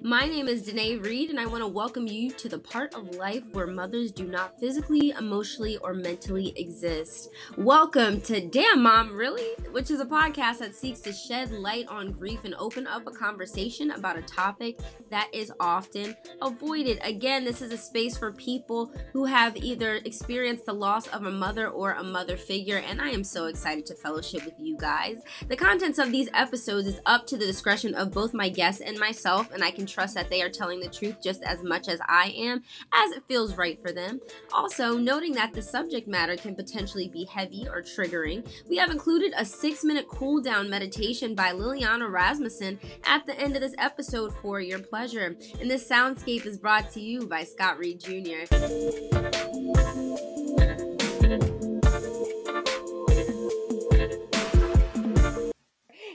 My name is Danae Reid, and I want to welcome you to the part of life where mothers do not physically, emotionally, or mentally exist. Welcome to Damn Mom, Really? Which is a podcast that seeks to shed light on grief and open up a conversation about a topic that is often avoided. Again, this is a space for people who have either experienced the loss of a mother or a mother figure, and I am so excited to fellowship with you guys. The contents of these episodes is up to the discretion of both my guests and myself, and I can trust that they are telling the truth just as much as I am, as it feels right for them. Also, noting that the subject matter can potentially be heavy or triggering, we have included a six minute cool down meditation by Liliana Rasmussen at the end of this episode for your pleasure. And this soundscape is brought to you by Scott Reed Jr.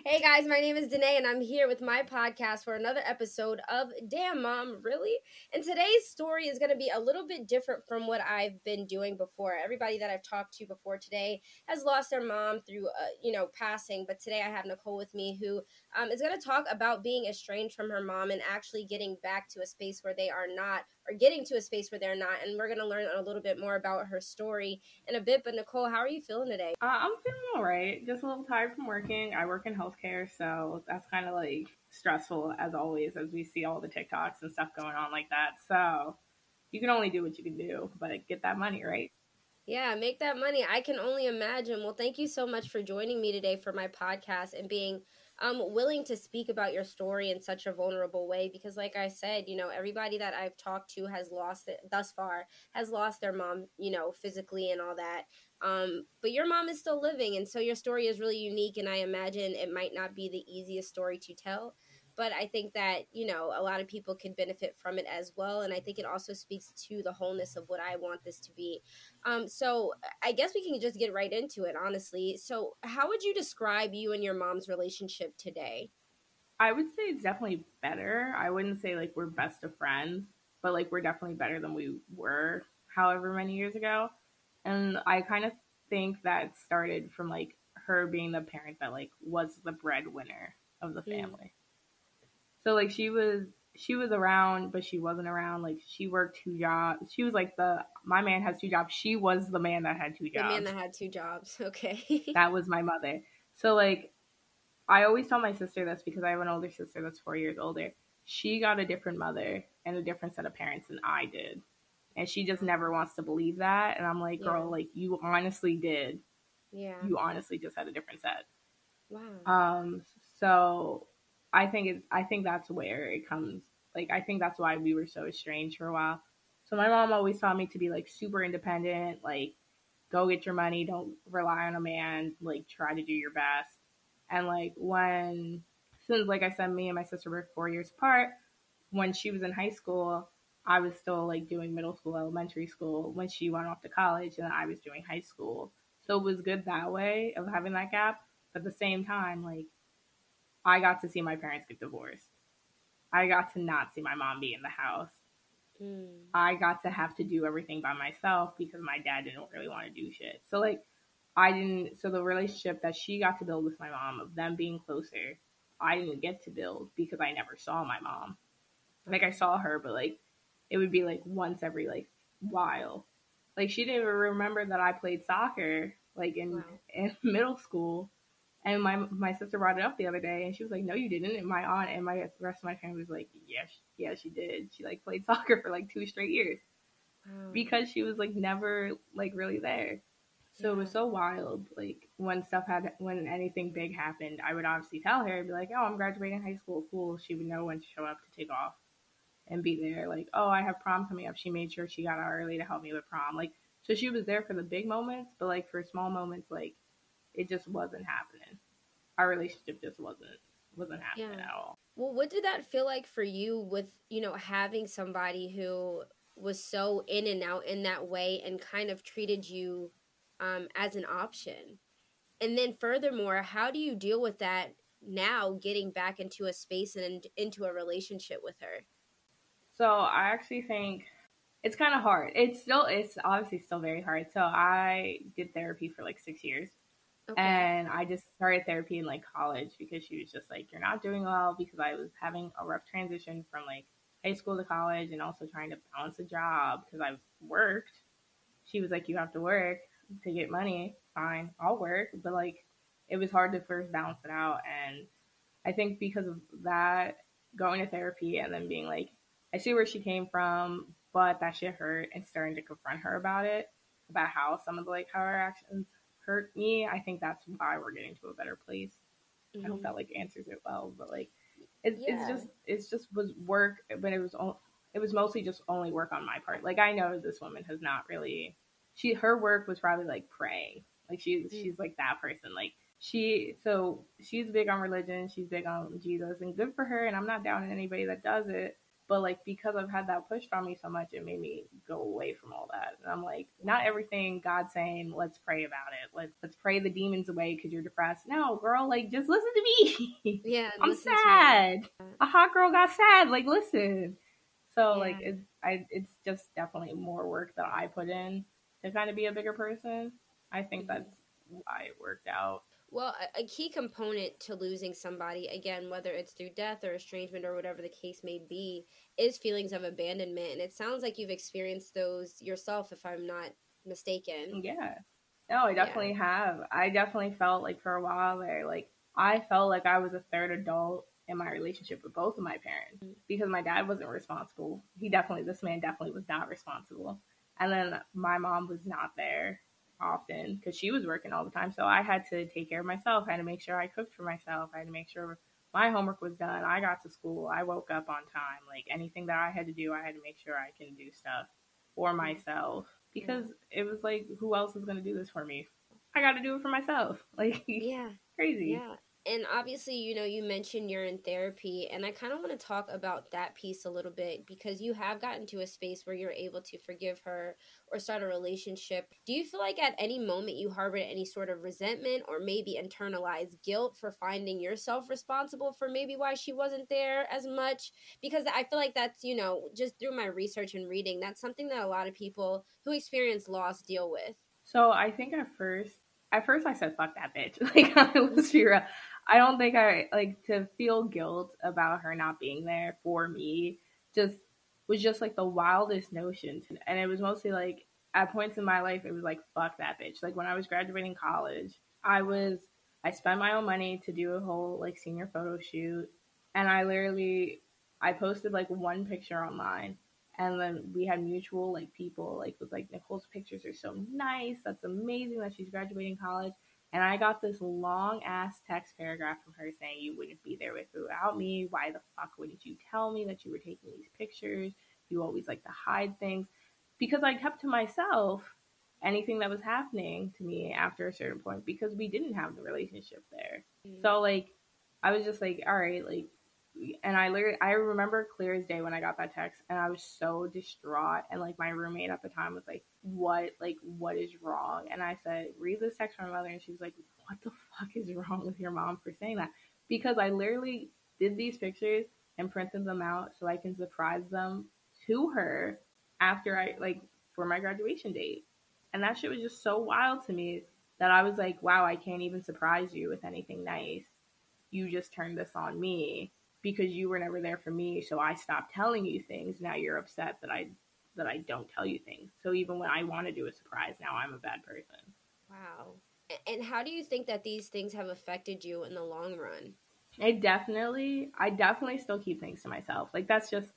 Hey guys, my name is Danae, and I'm here with my podcast for another episode of Damn Mom, Really? And today's story is going to be a little bit different from what I've been doing before. Everybody that I've talked to before today has lost their mom through, uh, you know, passing. But today I have Nichole with me who um, is going to talk about being estranged from her mom and actually getting back to a space where they are not, or getting to a space where they're not. And we're going to learn a little bit more about her story in a bit. But Nichole, how are you feeling today? Uh, I'm feeling all right. Just a little tired from working. I work in healthcare, so that's kind of like stressful as always, as we see all the TikToks and stuff going on like that. So you can only do what you can do, but get that money, right? Yeah, make that money. I can only imagine. Well, thank you so much for joining me today for my podcast and being um, willing to speak about your story in such a vulnerable way because like i said you know everybody that i've talked to has lost it thus far has lost their mom you know physically and all that. Um, but your mom is still living and so your story is really unique and i imagine it might not be the easiest story to tell but I think that you know a lot of people can benefit from it as well, and I think it also speaks to the wholeness of what I want this to be. Um, so I guess we can just get right into it, honestly. So, how would you describe you and your mom's relationship today? I would say it's definitely better. I wouldn't say like we're best of friends, but like we're definitely better than we were however many years ago. And I kind of think that started from like her being the parent that like was the breadwinner of the mm. family. Mm so like she was she was around, but she wasn't around. Like she worked two jobs. She was like the my man has two jobs. She was the man that had two jobs. The man that had two jobs. Okay. that was my mother. So like I always tell my sister this because I have an older sister that's four years older. She got a different mother and a different set of parents than I did. And she just never wants to believe that. And I'm like, girl, yeah. like you honestly did. Yeah. You honestly just had a different set. Wow. Um, so I think it's I think that's where it comes. Like I think that's why we were so estranged for a while. So my mom always taught me to be like super independent, like go get your money, don't rely on a man, like try to do your best. And like when since like I said, me and my sister were four years apart, when she was in high school, I was still like doing middle school, elementary school when she went off to college and I was doing high school. So it was good that way of having that gap. But at the same time, like I got to see my parents get divorced. I got to not see my mom be in the house. Mm. I got to have to do everything by myself because my dad didn't really want to do shit. So like I didn't so the relationship that she got to build with my mom of them being closer, I didn't get to build because I never saw my mom. Like I saw her, but like it would be like once every like while. Like she didn't even remember that I played soccer like in wow. in middle school and my my sister brought it up the other day, and she was like, "No, you didn't." And my aunt and my the rest of my family was like, "Yes, yeah, yeah, she did. She like played soccer for like two straight years wow. because she was like never like really there." So yeah. it was so wild. Like when stuff had when anything big happened, I would obviously tell her, I'd be like, "Oh, I'm graduating high school. Cool." She would know when to show up to take off and be there. Like, "Oh, I have prom coming up." She made sure she got out early to help me with prom. Like, so she was there for the big moments, but like for small moments, like it just wasn't happening. Our relationship just wasn't wasn't happening yeah. at all. Well, what did that feel like for you with, you know, having somebody who was so in and out in that way and kind of treated you um, as an option? And then furthermore, how do you deal with that now getting back into a space and into a relationship with her? So I actually think it's kind of hard. It's still it's obviously still very hard. So I did therapy for like 6 years Okay. And I just started therapy in like college because she was just like, You're not doing well because I was having a rough transition from like high school to college and also trying to balance a job because I worked. She was like, You have to work to get money. Fine, I'll work. But like, it was hard to first balance it out. And I think because of that, going to therapy and then being like, I see where she came from, but that shit hurt and starting to confront her about it, about how some of the like how her actions hurt me. I think that's why we're getting to a better place. Mm-hmm. I hope that like answers it well, but like it's yeah. it's just it's just was work, but it was all it was mostly just only work on my part. Like I know this woman has not really she her work was probably like pray. Like she mm-hmm. she's like that person. Like she so she's big on religion, she's big on Jesus and good for her and I'm not down on anybody that does it. But like because I've had that pushed on me so much, it made me go away from all that. And I'm like, not everything God's saying, let's pray about it. Let's let's pray the demons away because you're depressed. No, girl, like just listen to me. Yeah, I'm sad. A hot girl got sad. Like listen. So yeah. like it's I it's just definitely more work that I put in to kind of be a bigger person. I think mm-hmm. that's why it worked out. Well, a, a, key component to losing somebody, again, whether it's through death or estrangement or whatever the case may be, is feelings of abandonment. And it sounds like you've experienced those yourself, if I'm not mistaken. Yeah. No, I definitely yeah. have. I definitely felt like for a while there, like I felt like I was a third adult in my relationship with both of my parents mm. because my dad wasn't responsible. He definitely, this man definitely was not responsible. And then my mom was not there often because she was working all the time. So I had to take care of myself. I had to make sure I cooked for myself. I had to make sure my homework was done. I got to school. I woke up on time. Like anything that I had to do, I had to make sure I can do stuff for myself because it was like, who else is going to do this for me? I got to do it for myself. Like, yeah, crazy. Yeah and obviously, you know, you mentioned you're in therapy, and I kind of want to talk about that piece a little bit because you have gotten to a space where you're able to forgive her or start a relationship. Do you feel like at any moment you harbored any sort of resentment or maybe internalized guilt for finding yourself responsible for maybe why she wasn't there as much? Because I feel like that's, you know, just through my research and reading, that's something that a lot of people who experience loss deal with. So I think at first, at first I said fuck that bitch. Like I was real. I don't think I like to feel guilt about her not being there for me. Just was just like the wildest notion, to, and it was mostly like at points in my life, it was like fuck that bitch. Like when I was graduating college, I was I spent my own money to do a whole like senior photo shoot, and I literally I posted like one picture online, and then we had mutual like people like was like Nichole's pictures are so nice. That's amazing that she's graduating college. And I got this long ass text paragraph from her saying, You wouldn't be there without me. Why the fuck wouldn't you tell me that you were taking these pictures? You always like to hide things. Because I kept to myself anything that was happening to me after a certain point because we didn't have the relationship there. Mm-hmm. So, like, I was just like, All right, like, and I literally I remember clear as day when I got that text and I was so distraught and like my roommate at the time was like, What like what is wrong? And I said, Read this text from my mother and she was like, What the fuck is wrong with your mom for saying that? Because I literally did these pictures and printed them out so I can surprise them to her after I like for my graduation date. And that shit was just so wild to me that I was like, Wow, I can't even surprise you with anything nice. You just turned this on me because you were never there for me, so I stopped telling you things. Now you're upset that I that I don't tell you things. So even when I want to do a surprise, now I'm a bad person. Wow. And how do you think that these things have affected you in the long run? I definitely, I definitely still keep things to myself. Like that's just,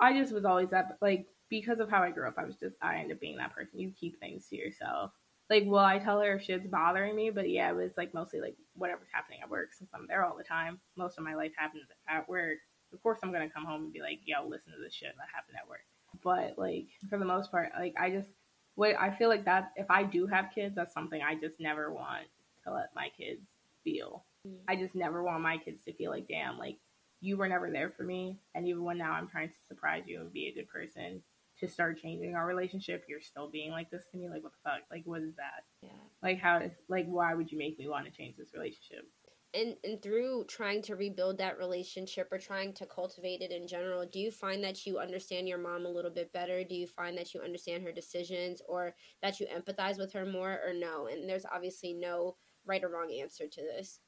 I just was always that like because of how I grew up. I was just, I ended up being that person. You keep things to yourself like will I tell her if shit's bothering me? But yeah, it was like mostly like whatever's happening at work since I'm there all the time. Most of my life happens at work. Of course I'm gonna come home and be like, yo, listen to this shit that happened at work. But like for the most part, like I just what I feel like that if I do have kids, that's something I just never want to let my kids feel. Mm-hmm. I just never want my kids to feel like, damn, like you were never there for me, and even when now I'm trying to surprise you and be a good person, to start changing our relationship, you're still being like this to me. Like, what the fuck? Like, what is that? Yeah. Like, how? Like, why would you make me want to change this relationship? And and through trying to rebuild that relationship or trying to cultivate it in general, do you find that you understand your mom a little bit better? Do you find that you understand her decisions or that you empathize with her more, or no? And there's obviously no right or wrong answer to this.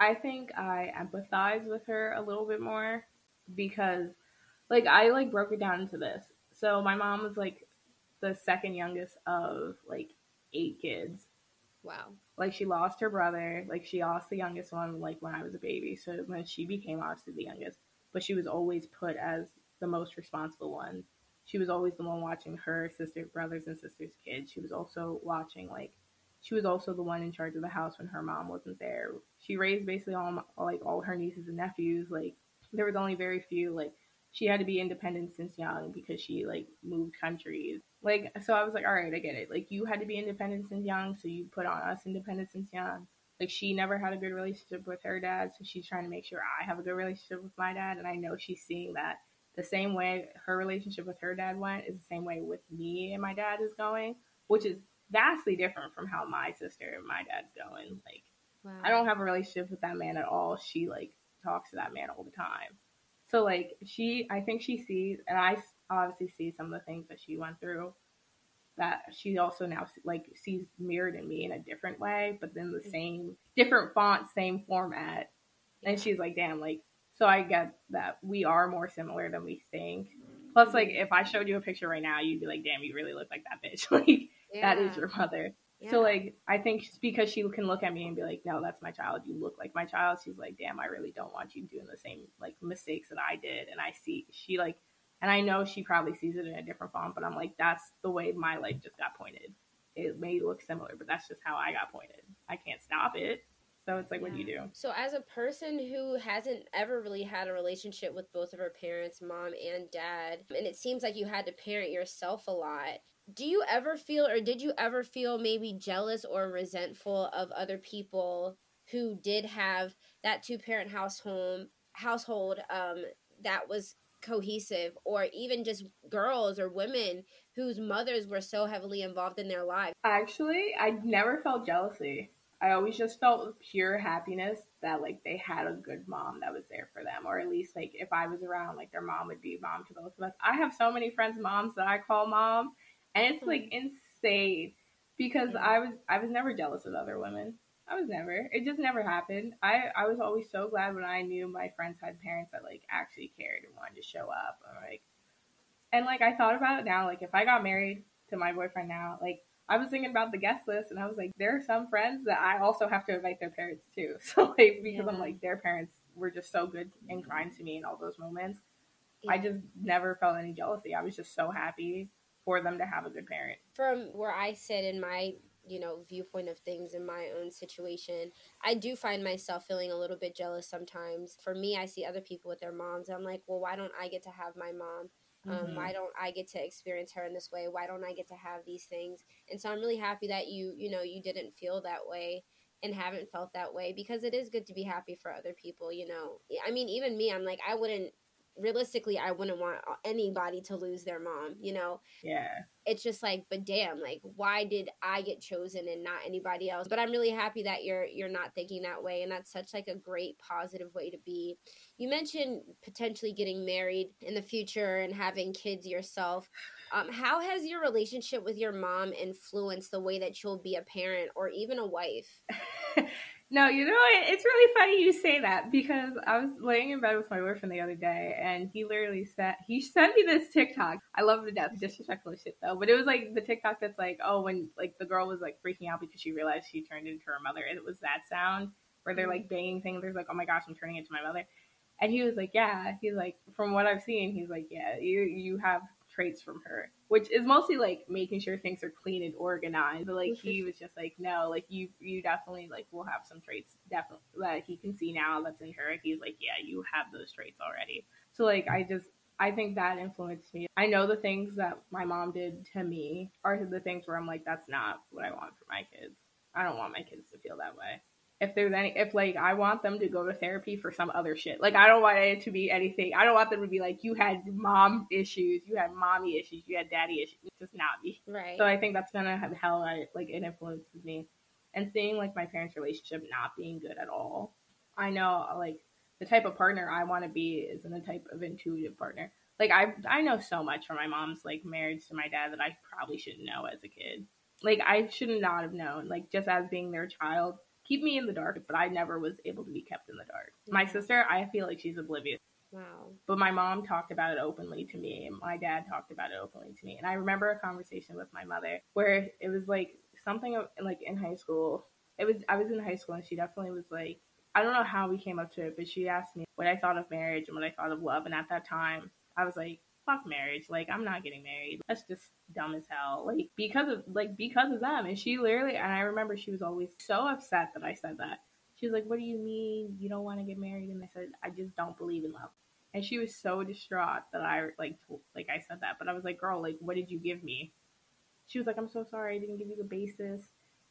I think I empathize with her a little bit more because like I like broke it down into this. So my mom was like the second youngest of like eight kids. Wow. Like she lost her brother, like she lost the youngest one like when I was a baby. So when she became obviously the youngest, but she was always put as the most responsible one. She was always the one watching her sister, brothers and sisters' kids. She was also watching like she was also the one in charge of the house when her mom wasn't there. She raised basically all my, like all her nieces and nephews. Like there was only very few like she had to be independent since young because she like moved countries. Like so I was like, all right, I get it. Like you had to be independent since young, so you put on us independent since young. Like she never had a good relationship with her dad, so she's trying to make sure I have a good relationship with my dad, and I know she's seeing that the same way her relationship with her dad went is the same way with me and my dad is going, which is vastly different from how my sister and my dad's going. Like wow. I don't have a relationship with that man at all. She like talks to that man all the time. So like she, I think she sees, and I obviously see some of the things that she went through. That she also now like sees mirrored in me in a different way, but then the mm-hmm. same, different font, same format, and she's like, "Damn!" Like, so I get that we are more similar than we think. Plus, like, if I showed you a picture right now, you'd be like, "Damn, you really look like that bitch." like, yeah. that is your mother. Yeah. So like I think because she can look at me and be like, "No, that's my child. You look like my child." She's like, "Damn, I really don't want you doing the same like mistakes that I did." And I see she like, and I know she probably sees it in a different font, but I'm like, that's the way my life just got pointed. It may look similar, but that's just how I got pointed. I can't stop it. So it's like, yeah. what do you do? So as a person who hasn't ever really had a relationship with both of her parents, mom and dad, and it seems like you had to parent yourself a lot do you ever feel or did you ever feel maybe jealous or resentful of other people who did have that two parent household household um that was cohesive or even just girls or women whose mothers were so heavily involved in their lives actually i never felt jealousy i always just felt pure happiness that like they had a good mom that was there for them or at least like if i was around like their mom would be mom to both of us i have so many friends moms that i call mom and it's like mm-hmm. insane because I was I was never jealous of other women. I was never. It just never happened. I I was always so glad when I knew my friends had parents that like actually cared and wanted to show up. I'm like, and like I thought about it now. Like if I got married to my boyfriend now, like I was thinking about the guest list, and I was like, there are some friends that I also have to invite their parents too. So like because yeah. I'm like their parents were just so good and mm-hmm. kind to me in all those moments. Yeah. I just never felt any jealousy. I was just so happy for them to have a good parent. From where I sit in my you know viewpoint of things in my own situation. I do find myself feeling a little bit jealous sometimes. For me i see other people with their moms i'm like well why don't i get to have my mom? Um, mm-hmm. why don't i get to experience her in this way? Why don't i get to have these things? And so i'm really happy that you you know you didn't feel that way and haven't felt that way because it is good to be happy for other people you know. I mean even me i'm like i wouldn't realistically I wouldn't want anybody to lose their mom, you know? Yeah. It's just like, but damn, like why did I get chosen and not anybody else? But I'm really happy that you're you're not thinking that way and that's such like a great positive way to be. You mentioned potentially getting married in the future and having kids yourself. Um, how has your relationship with your mom influenced the way that you'll be a parent or even a wife? No, you know It's really funny you say that because I was laying in bed with my boyfriend the other day, and he literally said he sent me this TikTok. I love the death disrespectful shit though, but it was like the TikTok that's like, oh, when like the girl was like freaking out because she realized she turned into her mother, and it was that sound where they're like mm. banging things. There's like, oh my gosh, I'm turning into my mother, and he was like, yeah. He's like, from what I've seen, he's like, yeah, you you have traits from her, which is mostly like making sure things are clean and organized. But like he mhm. was just like, no, like you you definitely like will have some traits definitely that he can see now that's in her. He's like, yeah, you have those traits already. So like I just I think that influenced me. I know the things that my mom did to me are the things where I'm like, that's not what I want for my kids. I don't want my kids to feel that way if there's any if like I want them to go to therapy for some other shit. Like I don't want it to be anything. I don't want them to be like you had mom issues, you had mommy issues, you had daddy issues. It's just not me. Right. So I think that's gonna have how I like it influences me. And seeing like my parents' relationship not being good at all. I know like the type of partner I want to be isn't a type of intuitive partner. Like I I know so much from my mom's like marriage to my dad that I probably shouldn't know as a kid. Like I should not have known. Like just as being their child, keep me in the dark, but I never was able to be kept in the dark. My mm. sister, I feel like she's oblivious. Wow. But my mom talked about it openly to me, and my dad talked about it openly to me. And I remember a conversation with my mother where it was like something of, like in high school. It was I was in high school, and she definitely was like, I don't know how we came up to it, but she asked me what I thought of marriage and what I thought of love. And at that time, I was like, fuck marriage. Like, I'm not getting married. That's just dumb as hell. Like, because of, like, because of them. And she literally, and I remember she was always so upset that I said that. She was like, what do you mean you don't want to get married? And I said, I just don't believe in love. And she was so distraught that I, like, told, like, I said that. But I was like, girl, like, what did you give me? She was like, I'm so sorry. I didn't give you the basis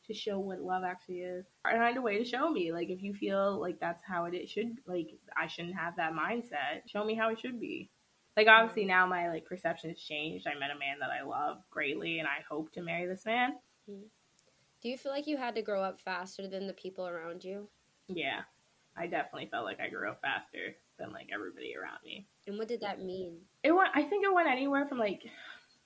to show what love actually is. I find a way to show me. Like, if you feel like that's how it, it should, like, I shouldn't have that mindset, show me how it should be. Like, obviously, now my, like, perception has changed. I met a man that I love greatly, and I hope to marry this man. Mm-hmm. Do you feel like you had to grow up faster than the people around you? Yeah, I definitely felt like I grew up faster than, like, everybody around me. And what did that mean? It went, I think it went anywhere from, like,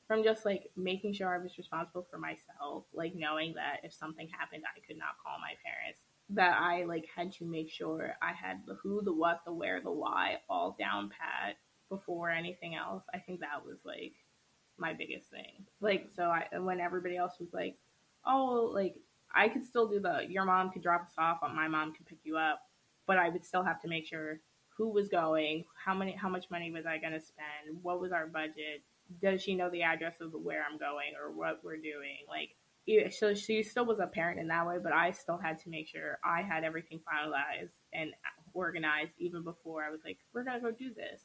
from just like making sure I was responsible for myself, like knowing that if something happened, I could not call my parents. That I like had to make sure I had the who, the what, the where, the why all down pat before anything else. I think that was like my biggest thing. Like so, I when everybody else was like, oh, like I could still do the your mom could drop us off, my mom could pick you up, but I would still have to make sure who was going, how many, how much money was I gonna spend, what was our budget, does she know the address of where I'm going or what we're doing? Like, so she still was a parent in that way, but I still had to make sure I had everything finalized and organized even before I was like, we're gonna go do this.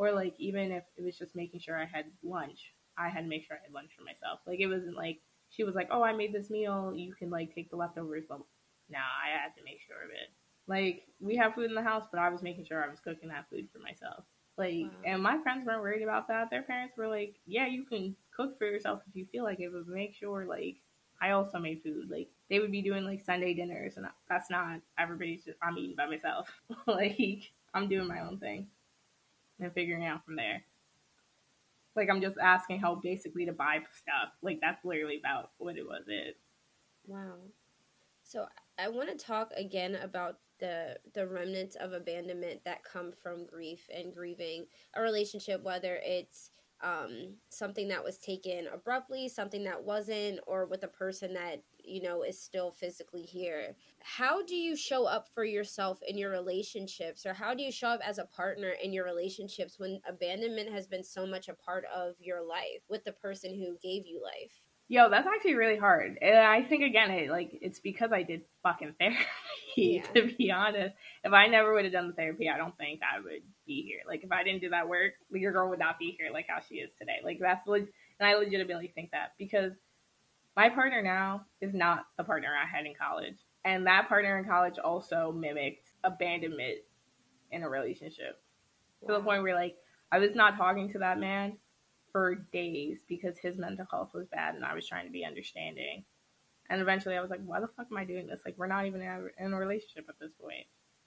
Or like, even if it was just making sure I had lunch, I had to make sure I had lunch for myself. Like, it wasn't like she was like, oh, I made this meal, you can like take the leftovers. But nah, I had to make sure of it. Like, we have food in the house, but I was making sure I was cooking that food for myself. Like, wow. and my friends weren't worried about that. Their parents were like, yeah, you can cook for yourself if you feel like it, but make sure, like, I also made food. Like, they would be doing, like, Sunday dinners, and that's not everybody's just, I'm eating by myself. like, I'm doing my own thing and figuring out from there. Like, I'm just asking help basically to buy stuff. Like, that's literally about what it was. It. Wow. So, I want to talk again about the the remnants of abandonment that come from grief and grieving a relationship whether it's um, something that was taken abruptly something that wasn't or with a person that you know is still physically here how do you show up for yourself in your relationships or how do you show up as a partner in your relationships when abandonment has been so much a part of your life with the person who gave you life Yo, that's actually really hard. And I think again, it like it's because I did fucking therapy. Yeah. To be honest, if I never would have done the therapy, I don't think I would be here. Like if I didn't do that work, your girl would not be here like how she is today. Like that's leg- and I legitimately think that because my partner now is not the partner I had in college, and that partner in college also mimicked abandonment in a relationship wow. to the point where like I was not talking to that man for days because his mental health was bad and I was trying to be understanding. And eventually I was like, why the fuck am I doing this? Like, we're not even in a relationship at this point.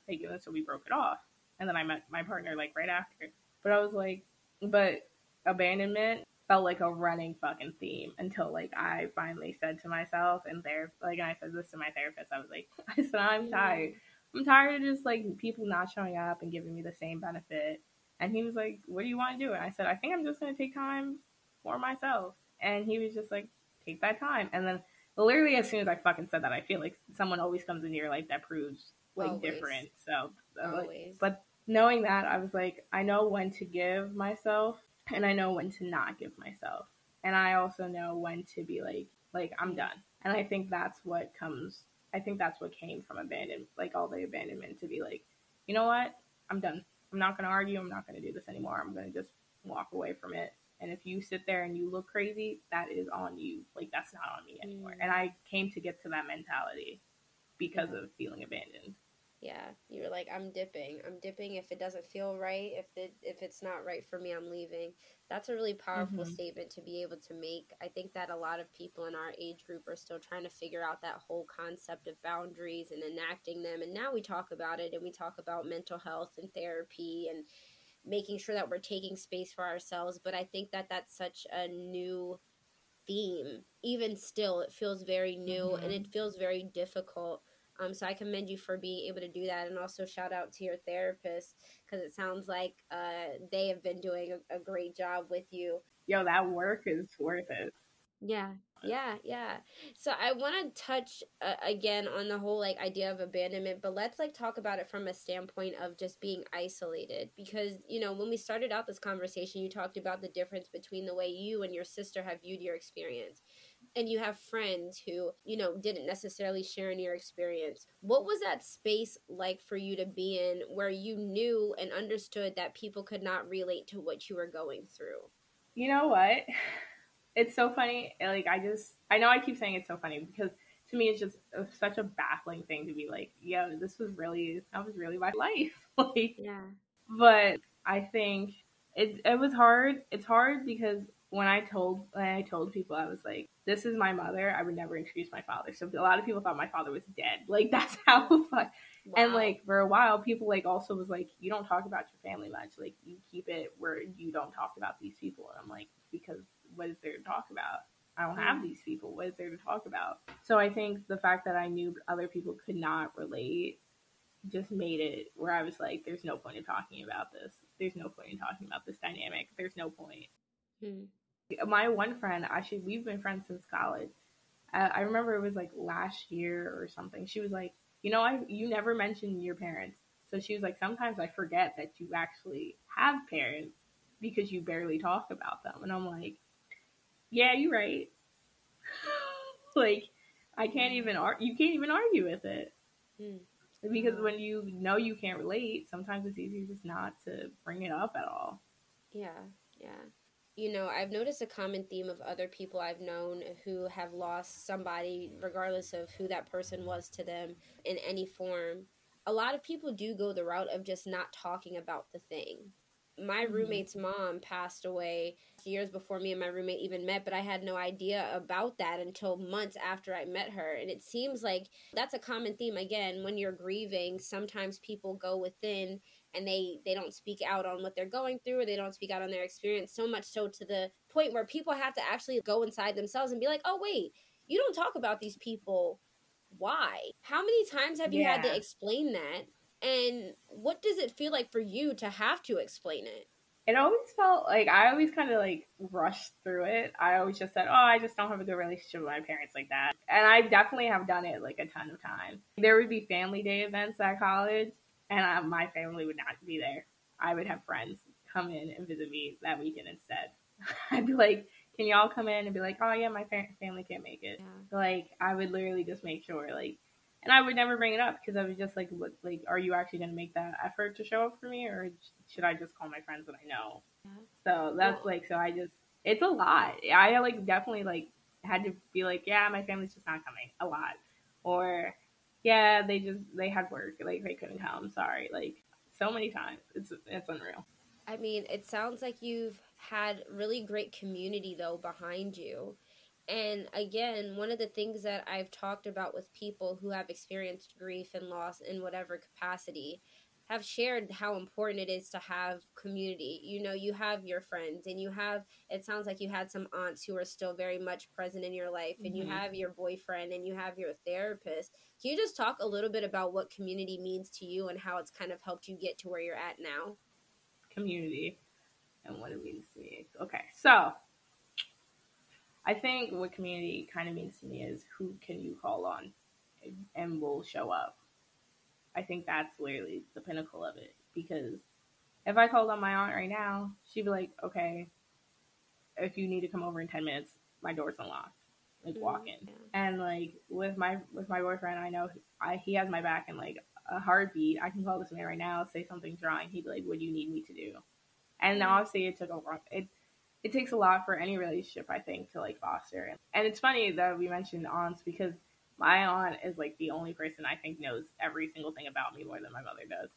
Like, and so we broke it off. And then I met my partner like right after. But I was like, but abandonment felt like a running fucking theme until like I finally said to myself and there like I said this to my therapist, I was like, I said, I'm tired. I'm tired of just like people not showing up and giving me the same benefit and he was like, What do you want to do? And I said, I think I'm just going to take time for myself. And he was just like, Take that time. And then literally as soon as I fucking said that, I feel like someone always comes into your life that proves like always. different. So, uh, like, but knowing that, I was like, I know when to give myself and I know when to not give myself. And I also know when to be like, like I'm done. And I think that's what comes. I think that's what came from abandonment, like all the abandonment to be like, you know what, I'm done. I'm not going to argue. I'm not going to do this anymore. I'm going to just walk away from it. And if you sit there and you look crazy, that is on you. Like that's not on me anymore. Mm. And I came to get to that mentality because yeah. of feeling abandoned yeah you were like i'm dipping i'm dipping if it doesn't feel right if it if it's not right for me i'm leaving that's a really powerful mm-hmm. statement to be able to make i think that a lot of people in our age group are still trying to figure out that whole concept of boundaries and enacting them and now we talk about it and we talk about mental health and therapy and making sure that we're taking space for ourselves but i think that that's such a new theme even still it feels very new mm-hmm. and it feels very difficult Um, so I commend you for being able to do that, and also shout out to your therapist because it sounds like uh, they have been doing a, a great job with you. Yo, that work is worth it. Yeah, yeah, yeah. So I want to touch uh, again on the whole like idea of abandonment, but let's like talk about it from a standpoint of just being isolated because, you know, when we started out this conversation, you talked about the difference between the way you and your sister have viewed your experience. And you have friends who, you know, didn't necessarily share in your experience. What was that space like for you to be in where you knew and understood that people could not relate to what you were going through? You know what? it's so funny. Eh, like I just, I know I keep saying it's so funny because to me it's just a, such a baffling thing to be like, yo, this was really, that was really my life. like, yeah. But I think it it was hard. It's hard because when I told when I told people I was like, this is my mother. I would never introduce my father. So a lot of people thought my father was dead. Like that's how. Wow. And like for a while, people like also was like, you don't talk about your family much. Like you keep it where you don't talk about these people. And I'm like, because what is there to talk about? I don't have mm. these people. What is there to talk about? So I think the fact that I knew other people could not relate just made it where I was like, there's no point in talking about this. There's no point in talking about this dynamic. There's no point. Hmm. My one friend, actually, we've been friends since college. Uh, I remember it was like last year or something. She was like, you know, I you never mentioned your parents. So she was like, sometimes I forget that you actually have parents because you barely talk about them. And I'm like, yeah, you're right. like, I can't even argue. You can't even argue with it. Mm. Because when you know you can't relate, sometimes it's easier just not to bring it up at all. Yeah, yeah. You know, I've noticed a common theme of other people I've known who have lost somebody, regardless of who that person was to them in any form. A lot of people do go the route of just not talking about the thing my mm-hmm. roommate's mom passed away years before me and my roommate even met, but I had no idea about that until months after I met her. And it seems like that's a common theme again when you're grieving, sometimes people go within and they they don't speak out on what they're going through or they don't speak out on their experience so much so to the point where people have to actually go inside themselves and be like, "Oh wait, you don't talk about these people. Why? How many times have you yeah. had to explain that?" And what does it feel like for you to have to explain it? It always felt like I always kind of like rushed through it. I always just said, "Oh, I just don't have a good relationship with my parents like that." And I definitely have done it like a ton of times. There would be family day events at college, and I, my family would not be there. I would have friends come in and visit me that weekend instead. I'd be like, "Can y'all come in?" and be like, "Oh yeah, my family can't make it." Yeah. Like I would literally just make sure like and I would never bring it up because I was just like, what, like, are you actually going to make that effort to show up for me, or should I just call my friends that I know? Yeah. So that's like, so I just, it's a lot. I like definitely like had to be like, yeah, my family's just not coming a lot, or yeah, they just they had work, like they couldn't come. Sorry, like so many times. It's it's unreal. I mean, it sounds like you've had really great community though behind you and again, one of the things that I've talked about with people who have experienced grief and loss in whatever capacity have shared how important it is to have community. You know, you have your friends and you have it sounds like you had some aunts who are still very much present in your life and mm-hmm. you have your boyfriend and you have your therapist. Can you just talk a little bit about what community means to you and how it's kind of helped you get to where you're at now? Community and what it means to me. Okay. So, I think what community kind of means to me is who can you call on and will show up. I think that's literally the pinnacle of it because if I called on my aunt right now, she'd be like, okay, if you need to come over in 10 minutes, my door's unlocked. Like mm-hmm. walk in. And like with my with my boyfriend, I know I, he has my back in like a heartbeat. I can call this man right now, say something's wrong. He'd be like, "What do you need me to do?" And mm-hmm. obviously, it took a it it takes a lot for any relationship, I think, to like foster. And it's funny that we mentioned aunts because my aunt is like the only person I think knows every single thing about me more than my mother does.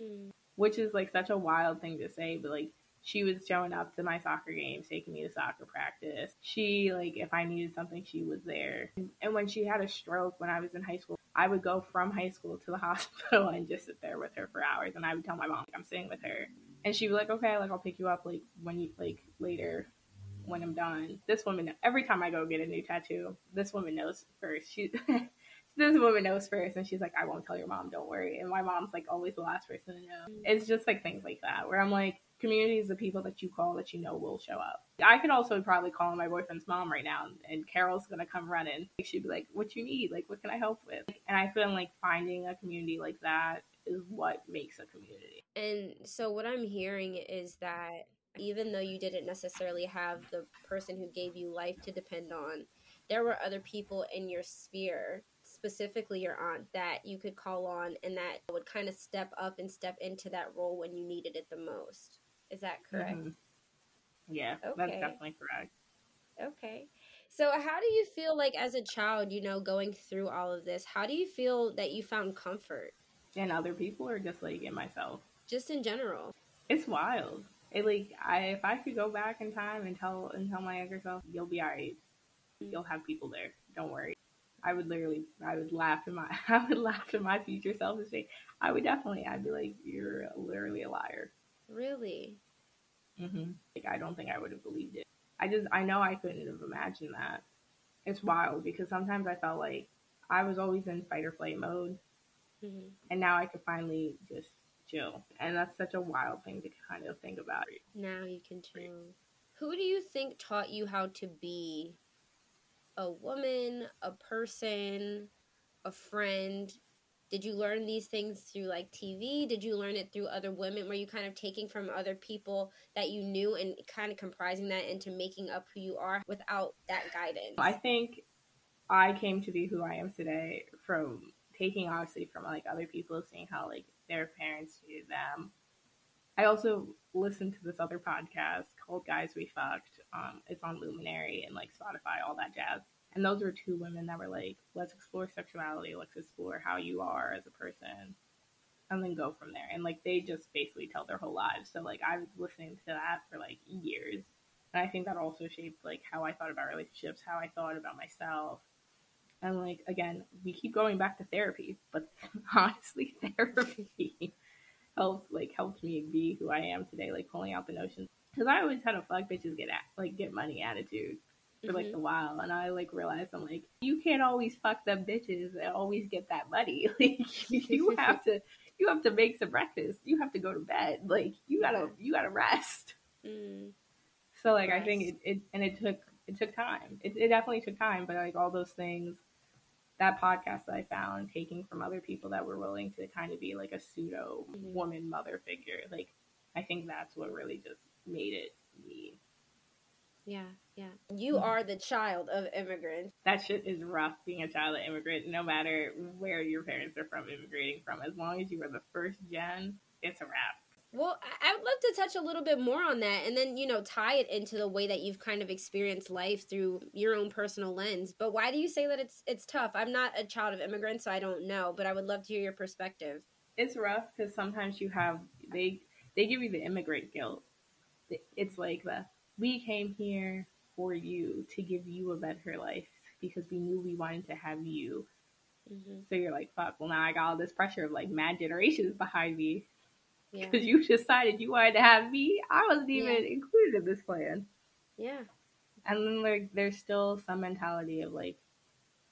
Mm. Which is like such a wild thing to say, but like she was showing up to my soccer games, taking me to soccer practice. She like if I needed something, she was there. And when she had a stroke when I was in high school, I would go from high school to the hospital and just sit there with her for hours. And I would tell my mom like, I'm sitting with her and she'd be like, okay, like I'll pick you up like when you like later when I'm done. This woman, every time I go get a new tattoo, this woman knows first. She this woman knows first and she's like i won't tell your mom don't worry. And my mom's like always the last person to know. It's just like things like that where i'm like community is the people that you call that you know will show up. I could also probably call my boyfriend's mom right now and carol's gonna come running. She'd be like what you need? Like what can i help with? And i feel like finding a community like that is what makes a community. And so what I'm hearing is that even though you didn't necessarily have the person who gave you life to depend on, there were other people in your sphere, specifically your aunt, that you could call on and that would kind of step up and step into that role when you needed it the most. Is that correct? Mhm. yeah that's definitely correct Okay. So how do you feel like as a child, you know, going through all of this, how do you feel that you found comfort and other people or just like in myself just in general? it's wild. It like I if I could go back in time and tell and tell my younger self, you'll be alright. You'll have people there. Don't worry. I would literally I would laugh in my I would laugh in my future self and say I would definitely I'd be like you're literally a liar. Really? hmm Like I don't think I would have believed it. I just I know I couldn't have imagined that. It's wild because sometimes I felt like I was always in fight or flight mode hmm and now I could finally just chill. And that's such a wild thing to kind of think about. Now you can chill. Who do you think taught you how to be a woman, a person, a friend? Did you learn these things through like TV? Did you learn it through other women? Were you kind of taking from other people that you knew and kind of comprising that into making up who you are without that guidance? I think I came to be who I am today from taking obviously from like other people, seeing how like their parents treated them. I also listened to this other podcast called Guys We Fucked. Um, it's on Luminary and like Spotify, all that jazz. And those were two women that were like, let's explore sexuality, let's explore how you are as a person, and then go from there. And like they just basically tell their whole lives. So like I was listening to that for like years. And I think that also shaped like how I thought about relationships, how I thought about myself. And like again, we keep going back to therapy, but honestly, therapy helped like helped me be who I am today, like pulling out the notions. Because I always had a fuck bitches get at, like get money attitude for like Mhm. a while, and I like realized I'm like you can't always fuck them bitches and always get that money. Like you have to you have to make some breakfast. You have to go to bed. Like you gotta you gotta rest. Mm, So like I think it, it and it took it took time. It, it definitely took time, but like all those things, that podcast that I found, taking from other people that were willing to kind of be like a pseudo Mhm. woman mother figure, like I think that's what really just made it me. yeah, yeah. You Mhm. are the child of immigrants. That shit is rough being a child of immigrant, no matter where your parents are from immigrating from. As long as you are the first gen, it's a wrap. Well, I- would love to touch a little bit more on that and then, you know, tie it into the way that you've kind of experienced life through your own personal lens. But why do you say that it's it's tough? I'm not a child of immigrants, so I don't know, but I would love to hear your perspective. it's rough because sometimes you have they they give you the immigrant guilt. It's like the we came here for you to give you a better life because we knew we wanted to have you. hmm So you're like, fuck. Well, now I got all this pressure of like mad generations behind me Yeah. because you decided you wanted to have me. I wasn't even Yeah. included in this plan. Yeah. And then like there's still some mentality of like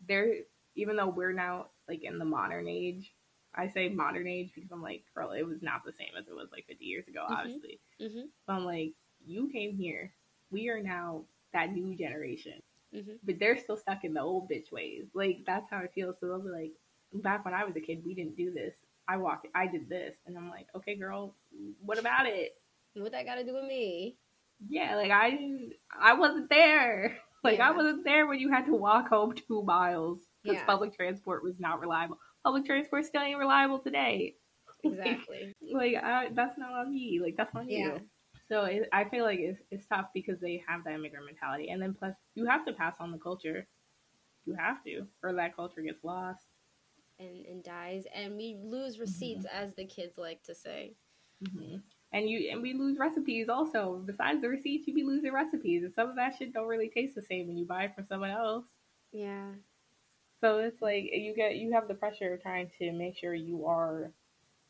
there even though we're now like in the modern age. I say modern age because I'm like, girl, it was not the same as it was like 50 years ago, Mhm. obviously. Mhm. But I'm like, you came here. We are now that new generation. Mhm. But they're still stuck in the old bitch ways. Like that's how I feel. So they'll be like, back when I was a kid, we didn't do this. I walked. I did this, and I'm like, okay, girl, what about it? What that got to do with me? Yeah, like I. I wasn't there. Like I wasn't there when you had to walk home two miles because Yeah. public transport was not reliable. Public transport still ain't reliable today. Exactly. like I, that's not on me. Like that's on Yeah. you. So it, I feel like it's, it's tough because they have that immigrant mentality, and then plus you have to pass on the culture. You have to, or that culture gets lost. And and dies and we lose receipts as the kids like to say. hmm And you and we lose recipes also. Besides the receipts, you be losing recipes, and some of that shit don't really taste the same when you buy it from someone else. Yeah. So it's like you get you have the pressure of trying to make sure you are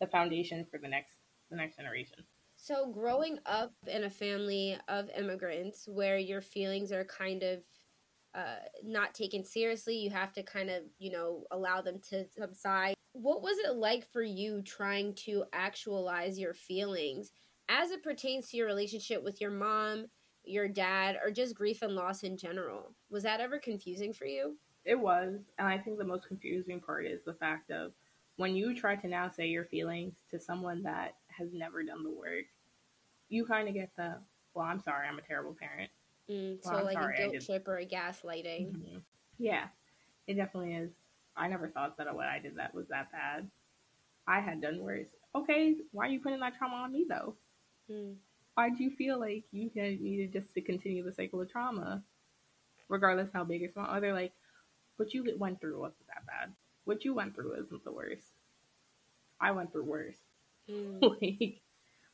the foundation for the next the next generation. So, growing up in a family of immigrants where your feelings are kind of uh, not taken seriously. You have to kind of, you know, allow them to subside. What was it like for you trying to actualize your feelings as it pertains to your relationship with your mom, your dad, or just grief and loss in general? Was that ever confusing for you? It was. And I think the most confusing part is the fact of when you try to now say your feelings to someone that has never done the work, you kind of get the, well, I'm sorry, I'm a terrible parent. Mm, so, like sorry, a guilt trip or a gaslighting. Mm-hmm. Yeah, it definitely is. I never thought that what I did that was that bad. I had done worse. Okay, why are you putting that trauma on me though? Mm. Why do you feel like you needed just to continue the cycle of trauma, regardless how big or small? Are they like, what you went through wasn't that bad. What you went through isn't the worst. I went through worse. Mm. like,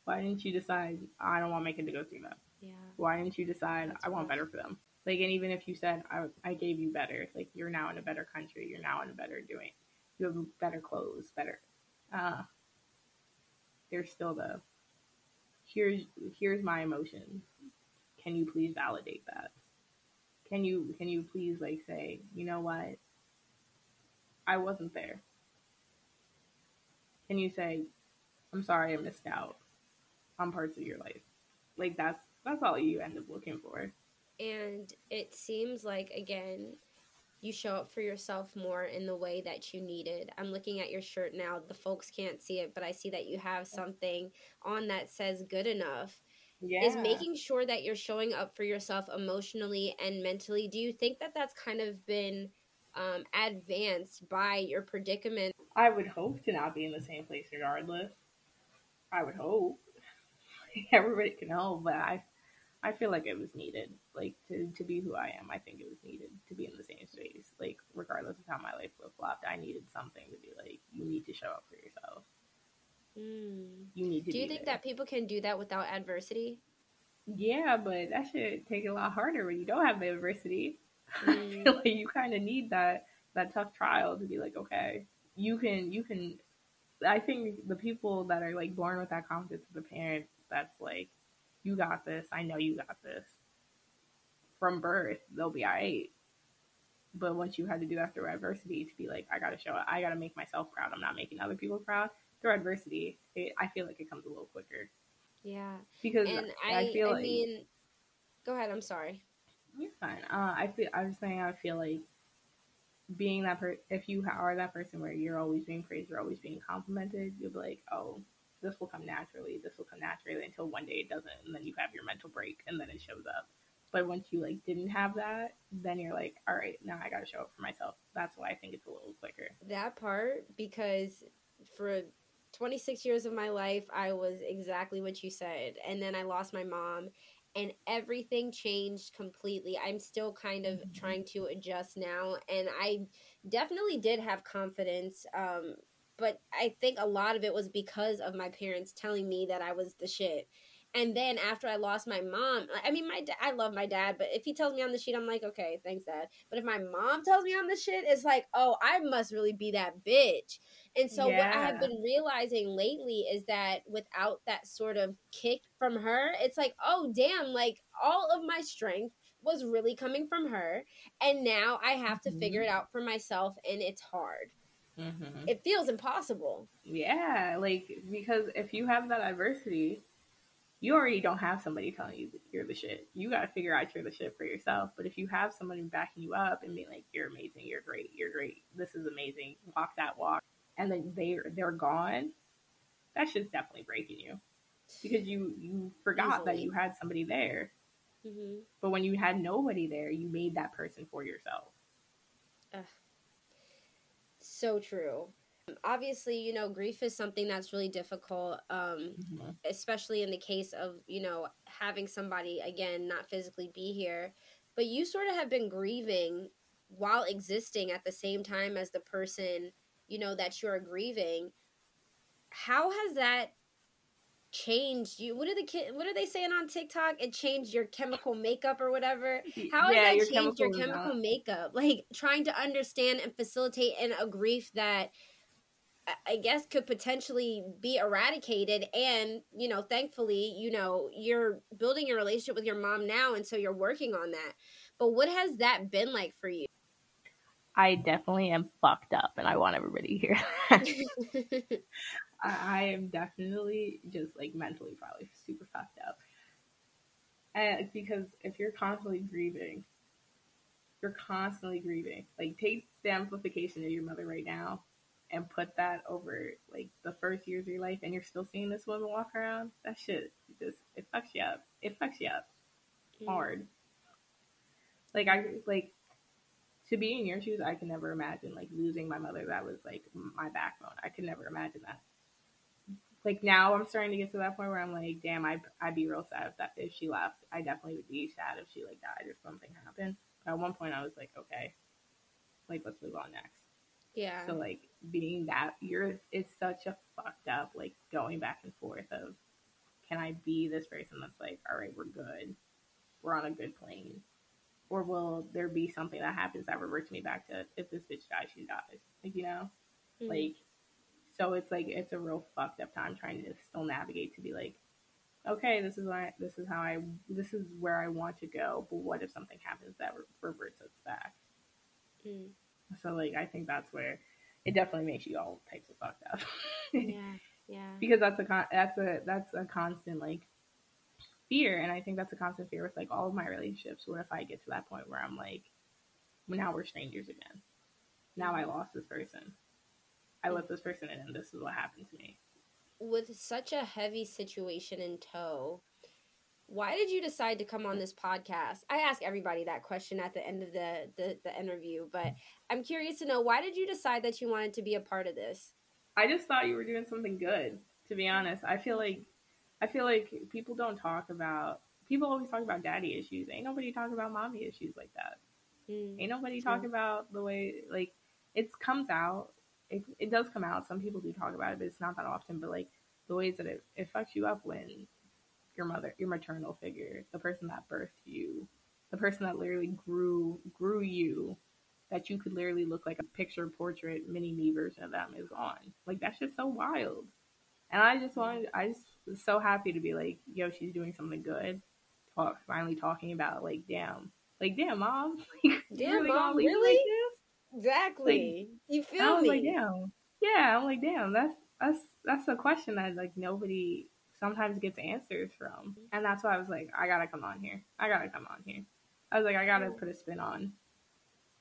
why didn't you decide I don't want Macon to go through that? Yeah. Why didn't you decide That's I want better for them? Like, and even if you said I, I gave you better, like you're now in a better country, you're now in a better doing, you have better clothes, better. Uh, there's still the here's here's my emotions. Can you please validate that? Can you can you please like say, you know what? I wasn't there. Can you say, I'm sorry I missed out on parts of your life? Like that's that's all you end up looking for. And it seems like again, you show up for yourself more in the way that you needed. I'm looking at your shirt now. The folks can't see it, but I see that you have something on that says good enough. Yeah. Is making sure that you're showing up for yourself emotionally and mentally. Do you think that that's kind of been um, advanced by your predicament? I would hope to not be in the same place regardless. I would hope. Everybody can hope, but I I feel like it was needed. Like to, to be who I am, I think it was needed to be in the same space. Like regardless of how my life flip flopped, I needed something to be like, you need to show up for yourself. Mm. You need to. Do you think there. that people can do that without adversity? Yeah, but that should take a lot harder when you don't have the adversity. Mm. I feel like you kind of need that that tough trial to be like, okay, you can you can. I think the people that are like born with that confidence, the parents that's like you got this. I know you got this. From birth, they'll be all right. But once you had to do that through adversity to be like, I gotta show it, I gotta make myself proud. I'm not making other people proud. Through adversity, it, I feel like it comes a little quicker. Yeah. Because and I, I feel I like. mean, go ahead. I'm sorry. You're fine. Uh, I feel. I was saying. I feel like being that person. If you are that person where you're always being praised, you're always being complimented, you'll be like, oh, this will come naturally, this will come naturally until one day it doesn't, and then you have your mental break and then it shows up. But once you like didn't have that, then you're like, all right, now I got to show up for myself. That's why I think it's a little quicker. That part because for 26 years of my life, I was exactly what you said, and then I lost my mom, and everything changed completely. I'm still kind of mm-hmm. trying to adjust now, and I definitely did have confidence um, but I think a lot of it was because of my parents telling me that I was the shit. And then after I lost my mom, I mean, my da- I love my dad, but if he tells me on the shit, I'm like, okay, thanks, dad. But if my mom tells me on the shit, it's like, oh, I must really be that bitch. And so yeah. what I have been realizing lately is that without that sort of kick from her, it's like, oh, damn, like all of my strength was really coming from her. And now I have to mm-hmm. figure it out for myself, and it's hard. Mm-hmm. It feels impossible. Yeah, like because if you have that adversity, you already don't have somebody telling you you're the shit. You got to figure out you're the shit for yourself. But if you have somebody backing you up and being like, "You're amazing, you're great, you're great, this is amazing," walk that walk, and then they they're gone, that shit's definitely breaking you because you you forgot Easily. that you had somebody there. Mm-hmm. But when you had nobody there, you made that person for yourself. Ugh so true. Obviously, you know, grief is something that's really difficult, um, mm-hmm. especially in the case of, you know, having somebody, again, not physically be here. But you sort of have been grieving while existing at the same time as the person, you know, that you're grieving. How has that changed you what are the kid what are they saying on tiktok? It changed your chemical makeup or whatever. How yeah, has that changed your chemical makeup? Like trying to understand and facilitate in a grief that I guess could potentially be eradicated. And you know thankfully you know you're building a relationship with your mom now and so you're working on that. But what has that been like for you? I definitely am fucked up and I want everybody to hear that. I, I am definitely just like mentally probably super fucked up. And because if you're constantly grieving, you're constantly grieving. Like take the amplification of your mother right now and put that over like the first years of your life and you're still seeing this woman walk around, that shit just it fucks you up. It fucks you up mm. hard. Like I like to be in your shoes, I can never imagine like losing my mother. That was like my backbone. I could never imagine that. Like now, I'm starting to get to that point where I'm like, damn, I I'd be real sad if that if she left. I definitely would be sad if she like died or something happened. But at one point, I was like, okay, like let's move on next. Yeah. So like being that you're it's such a fucked up like going back and forth of can I be this person that's like, all right, we're good, we're on a good plane, or will there be something that happens that reverts me back to if this bitch dies, she dies, like you know, mm-hmm. like so it's like it's a real fucked up time trying to still navigate to be like, okay, this is why this is how I this is where I want to go, but what if something happens that re- reverts us back? Mm. So like I think that's where it definitely makes you all types of fucked up. yeah, yeah. Because that's a con- that's a that's a constant like fear, and I think that's a constant fear with like all of my relationships. What if I get to that point where I'm like, well, now we're strangers again? Now I mm-hmm. lost this person. I let this person in, and this is what happened to me. With such a heavy situation in tow, why did you decide to come on this podcast? I ask everybody that question at the end of the, the, the interview, but I'm curious to know why did you decide that you wanted to be a part of this? I just thought you were doing something good, to be honest. I feel like I feel like people don't talk about people always talk about daddy issues. Ain't nobody talk about mommy issues like that. Mm, Ain't nobody talk about the way like it comes out. It, it does come out. Some people do talk about it, but it's not that often. But like the ways that it, it fucks you up when your mother, your maternal figure, the person that birthed you, the person that literally grew grew you, that you could literally look like a picture portrait mini me version of them is on. Like that's just so wild. And I just wanted, I just was so happy to be like, yo, she's doing something good. Talk, finally talking about like, damn, like, damn, mom, like, damn, mom, really? Like exactly. Like, you feel me? I was me? like, damn, yeah. I'm like, damn, that's that's that's a question that like nobody sometimes gets answers from. Mm-hmm. And that's why I was like, I gotta come on here. I gotta come on here. I was like, I gotta put a spin on.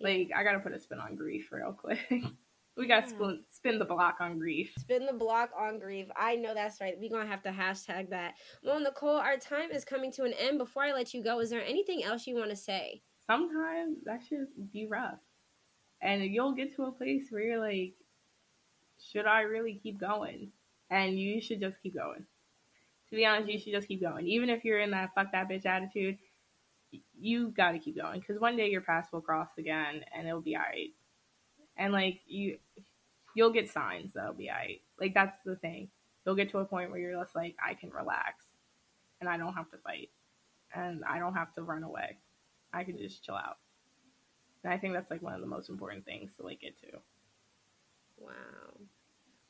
Like, I gotta put a spin on grief real quick. we gotta spin, spin the block on grief. Spin the block on grief. I know that's right. We're gonna have to hashtag that. Well, Nichole, our time is coming to an end. Before I let you go, is there anything else you want to say? Sometimes that should be rough. And you'll get to a place where you're like, should I really keep going? And you should just keep going to be honest, you should just keep going. Even if you're in that fuck that bitch attitude, you got to keep going because one day your paths will cross again and it'll be alright. And like you, you'll get signs that'll be alright. Like that's the thing. You'll get to a point where you're just like, I can relax, and I don't have to fight, and I don't have to run away. I can just chill out. And I think that's like one of the most important things to like get to. Wow.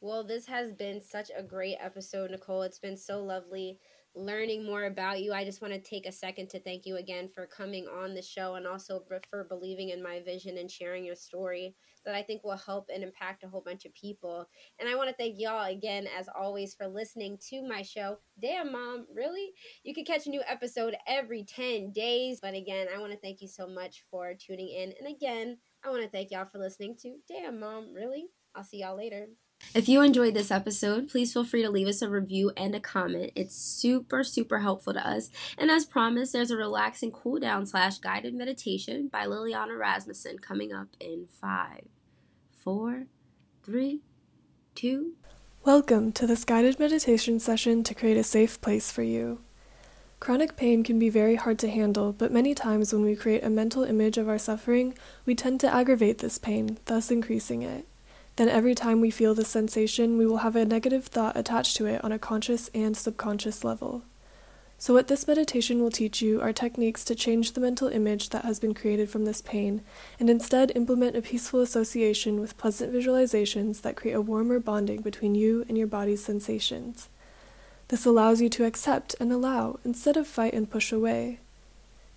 Well, this has been such a great episode, Nichole. It's been so lovely learning more about you. I just want to take a second to thank you again for coming on the show and also for believing in my vision and sharing your story that I think will help and impact a whole bunch of people. And I want to thank y'all again, as always, for listening to my show. Damn, Mom, really? You can catch a new episode every 10 days. But again, I want to thank you so much for tuning in. And again, I want to thank y'all for listening to Damn, Mom, really? I'll see y'all later. If you enjoyed this episode, please feel free to leave us a review and a comment. It's super, super helpful to us. And as promised, there's a relaxing cool down slash guided meditation by Liliana Rasmussen coming up in five, four, three, two. Welcome to this guided meditation session to create a safe place for you. Chronic pain can be very hard to handle, but many times when we create a mental image of our suffering, we tend to aggravate this pain, thus increasing it then every time we feel the sensation, we will have a negative thought attached to it on a conscious and subconscious level. So, what this meditation will teach you are techniques to change the mental image that has been created from this pain, and instead implement a peaceful association with pleasant visualizations that create a warmer bonding between you and your body's sensations. This allows you to accept and allow instead of fight and push away.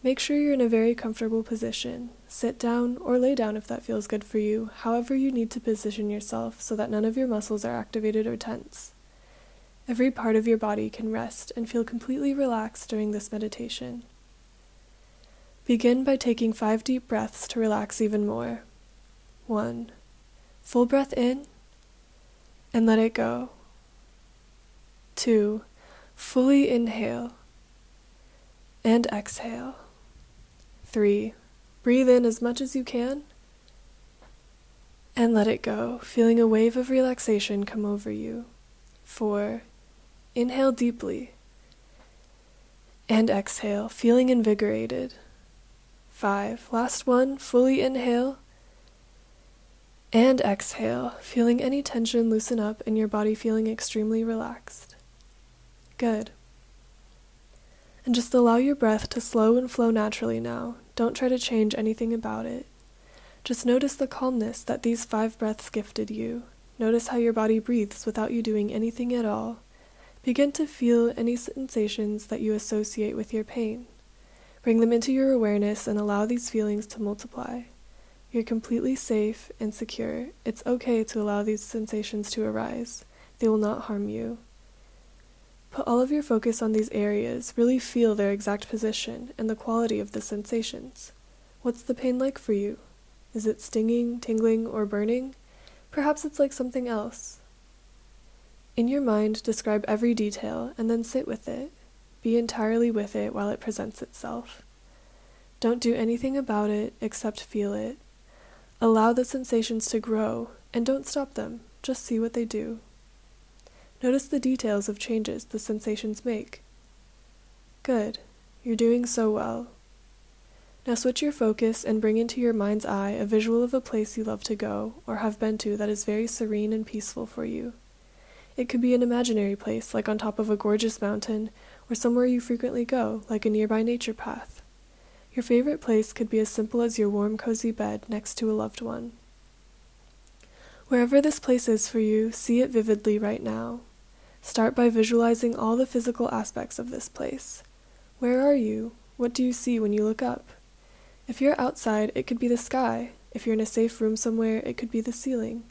Make sure you're in a very comfortable position. Sit down or lay down if that feels good for you, however, you need to position yourself so that none of your muscles are activated or tense. Every part of your body can rest and feel completely relaxed during this meditation. Begin by taking five deep breaths to relax even more. One, full breath in and let it go. Two, fully inhale and exhale. Three, breathe in as much as you can and let it go, feeling a wave of relaxation come over you. Four, Inhale deeply and exhale, feeling invigorated. Five. Last one. Fully inhale and exhale, feeling any tension loosen up and your body feeling extremely relaxed. Good. And just allow your breath to slow and flow naturally now. Don't try to change anything about it. Just notice the calmness that these five breaths gifted you. Notice how your body breathes without you doing anything at all. Begin to feel any sensations that you associate with your pain. Bring them into your awareness and allow these feelings to multiply. You're completely safe and secure. It's okay to allow these sensations to arise, they will not harm you. Put all of your focus on these areas, really feel their exact position and the quality of the sensations. What's the pain like for you? Is it stinging, tingling, or burning? Perhaps it's like something else. In your mind, describe every detail and then sit with it. Be entirely with it while it presents itself. Don't do anything about it except feel it. Allow the sensations to grow and don't stop them, just see what they do. Notice the details of changes the sensations make. Good, you're doing so well. Now switch your focus and bring into your mind's eye a visual of a place you love to go or have been to that is very serene and peaceful for you. It could be an imaginary place, like on top of a gorgeous mountain, or somewhere you frequently go, like a nearby nature path. Your favorite place could be as simple as your warm, cozy bed next to a loved one. Wherever this place is for you, see it vividly right now. Start by visualizing all the physical aspects of this place. Where are you? What do you see when you look up? If you're outside, it could be the sky. If you're in a safe room somewhere, it could be the ceiling.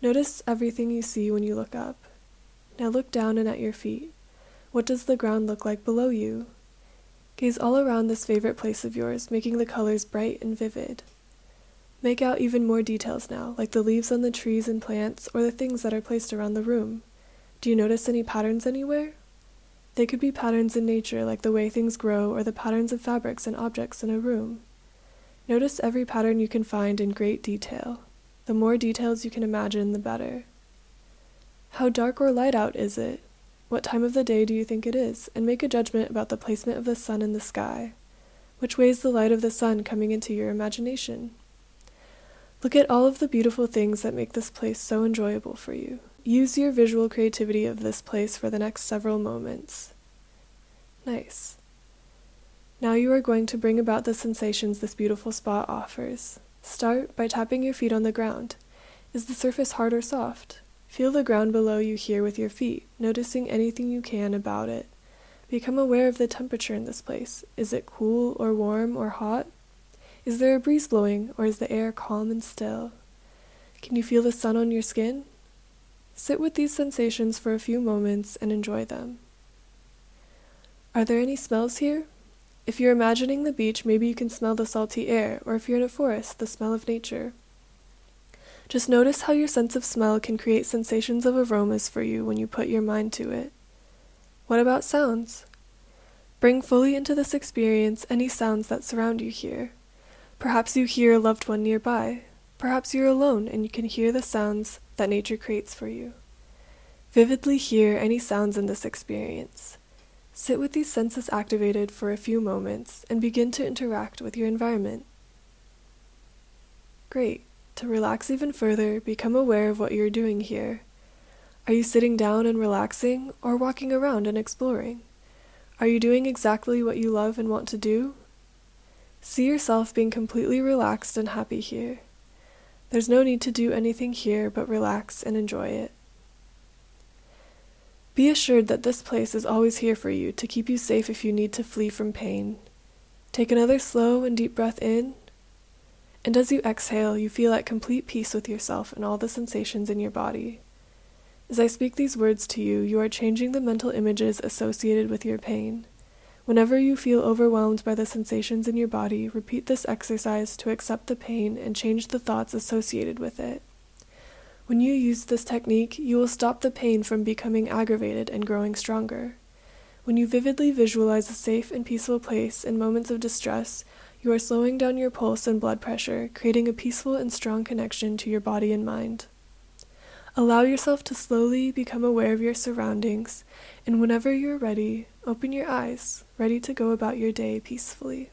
Notice everything you see when you look up. Now look down and at your feet. What does the ground look like below you? Gaze all around this favorite place of yours, making the colors bright and vivid. Make out even more details now, like the leaves on the trees and plants, or the things that are placed around the room. Do you notice any patterns anywhere? They could be patterns in nature, like the way things grow, or the patterns of fabrics and objects in a room. Notice every pattern you can find in great detail. The more details you can imagine, the better. How dark or light out is it? What time of the day do you think it is? And make a judgment about the placement of the sun in the sky. Which way is the light of the sun coming into your imagination? Look at all of the beautiful things that make this place so enjoyable for you. Use your visual creativity of this place for the next several moments. Nice. Now you are going to bring about the sensations this beautiful spot offers. Start by tapping your feet on the ground. Is the surface hard or soft? Feel the ground below you here with your feet, noticing anything you can about it. Become aware of the temperature in this place. Is it cool or warm or hot? Is there a breeze blowing or is the air calm and still? Can you feel the sun on your skin? Sit with these sensations for a few moments and enjoy them. Are there any smells here? If you're imagining the beach, maybe you can smell the salty air, or if you're in a forest, the smell of nature. Just notice how your sense of smell can create sensations of aromas for you when you put your mind to it. What about sounds? Bring fully into this experience any sounds that surround you here. Perhaps you hear a loved one nearby. Perhaps you're alone and you can hear the sounds that nature creates for you. Vividly hear any sounds in this experience. Sit with these senses activated for a few moments and begin to interact with your environment. Great. To relax even further, become aware of what you're doing here. Are you sitting down and relaxing or walking around and exploring? Are you doing exactly what you love and want to do? See yourself being completely relaxed and happy here. There's no need to do anything here but relax and enjoy it. Be assured that this place is always here for you to keep you safe if you need to flee from pain. Take another slow and deep breath in, and as you exhale, you feel at complete peace with yourself and all the sensations in your body. As I speak these words to you, you are changing the mental images associated with your pain. Whenever you feel overwhelmed by the sensations in your body, repeat this exercise to accept the pain and change the thoughts associated with it. When you use this technique, you will stop the pain from becoming aggravated and growing stronger. When you vividly visualize a safe and peaceful place in moments of distress, you are slowing down your pulse and blood pressure, creating a peaceful and strong connection to your body and mind. Allow yourself to slowly become aware of your surroundings, and whenever you're ready, open your eyes, ready to go about your day peacefully.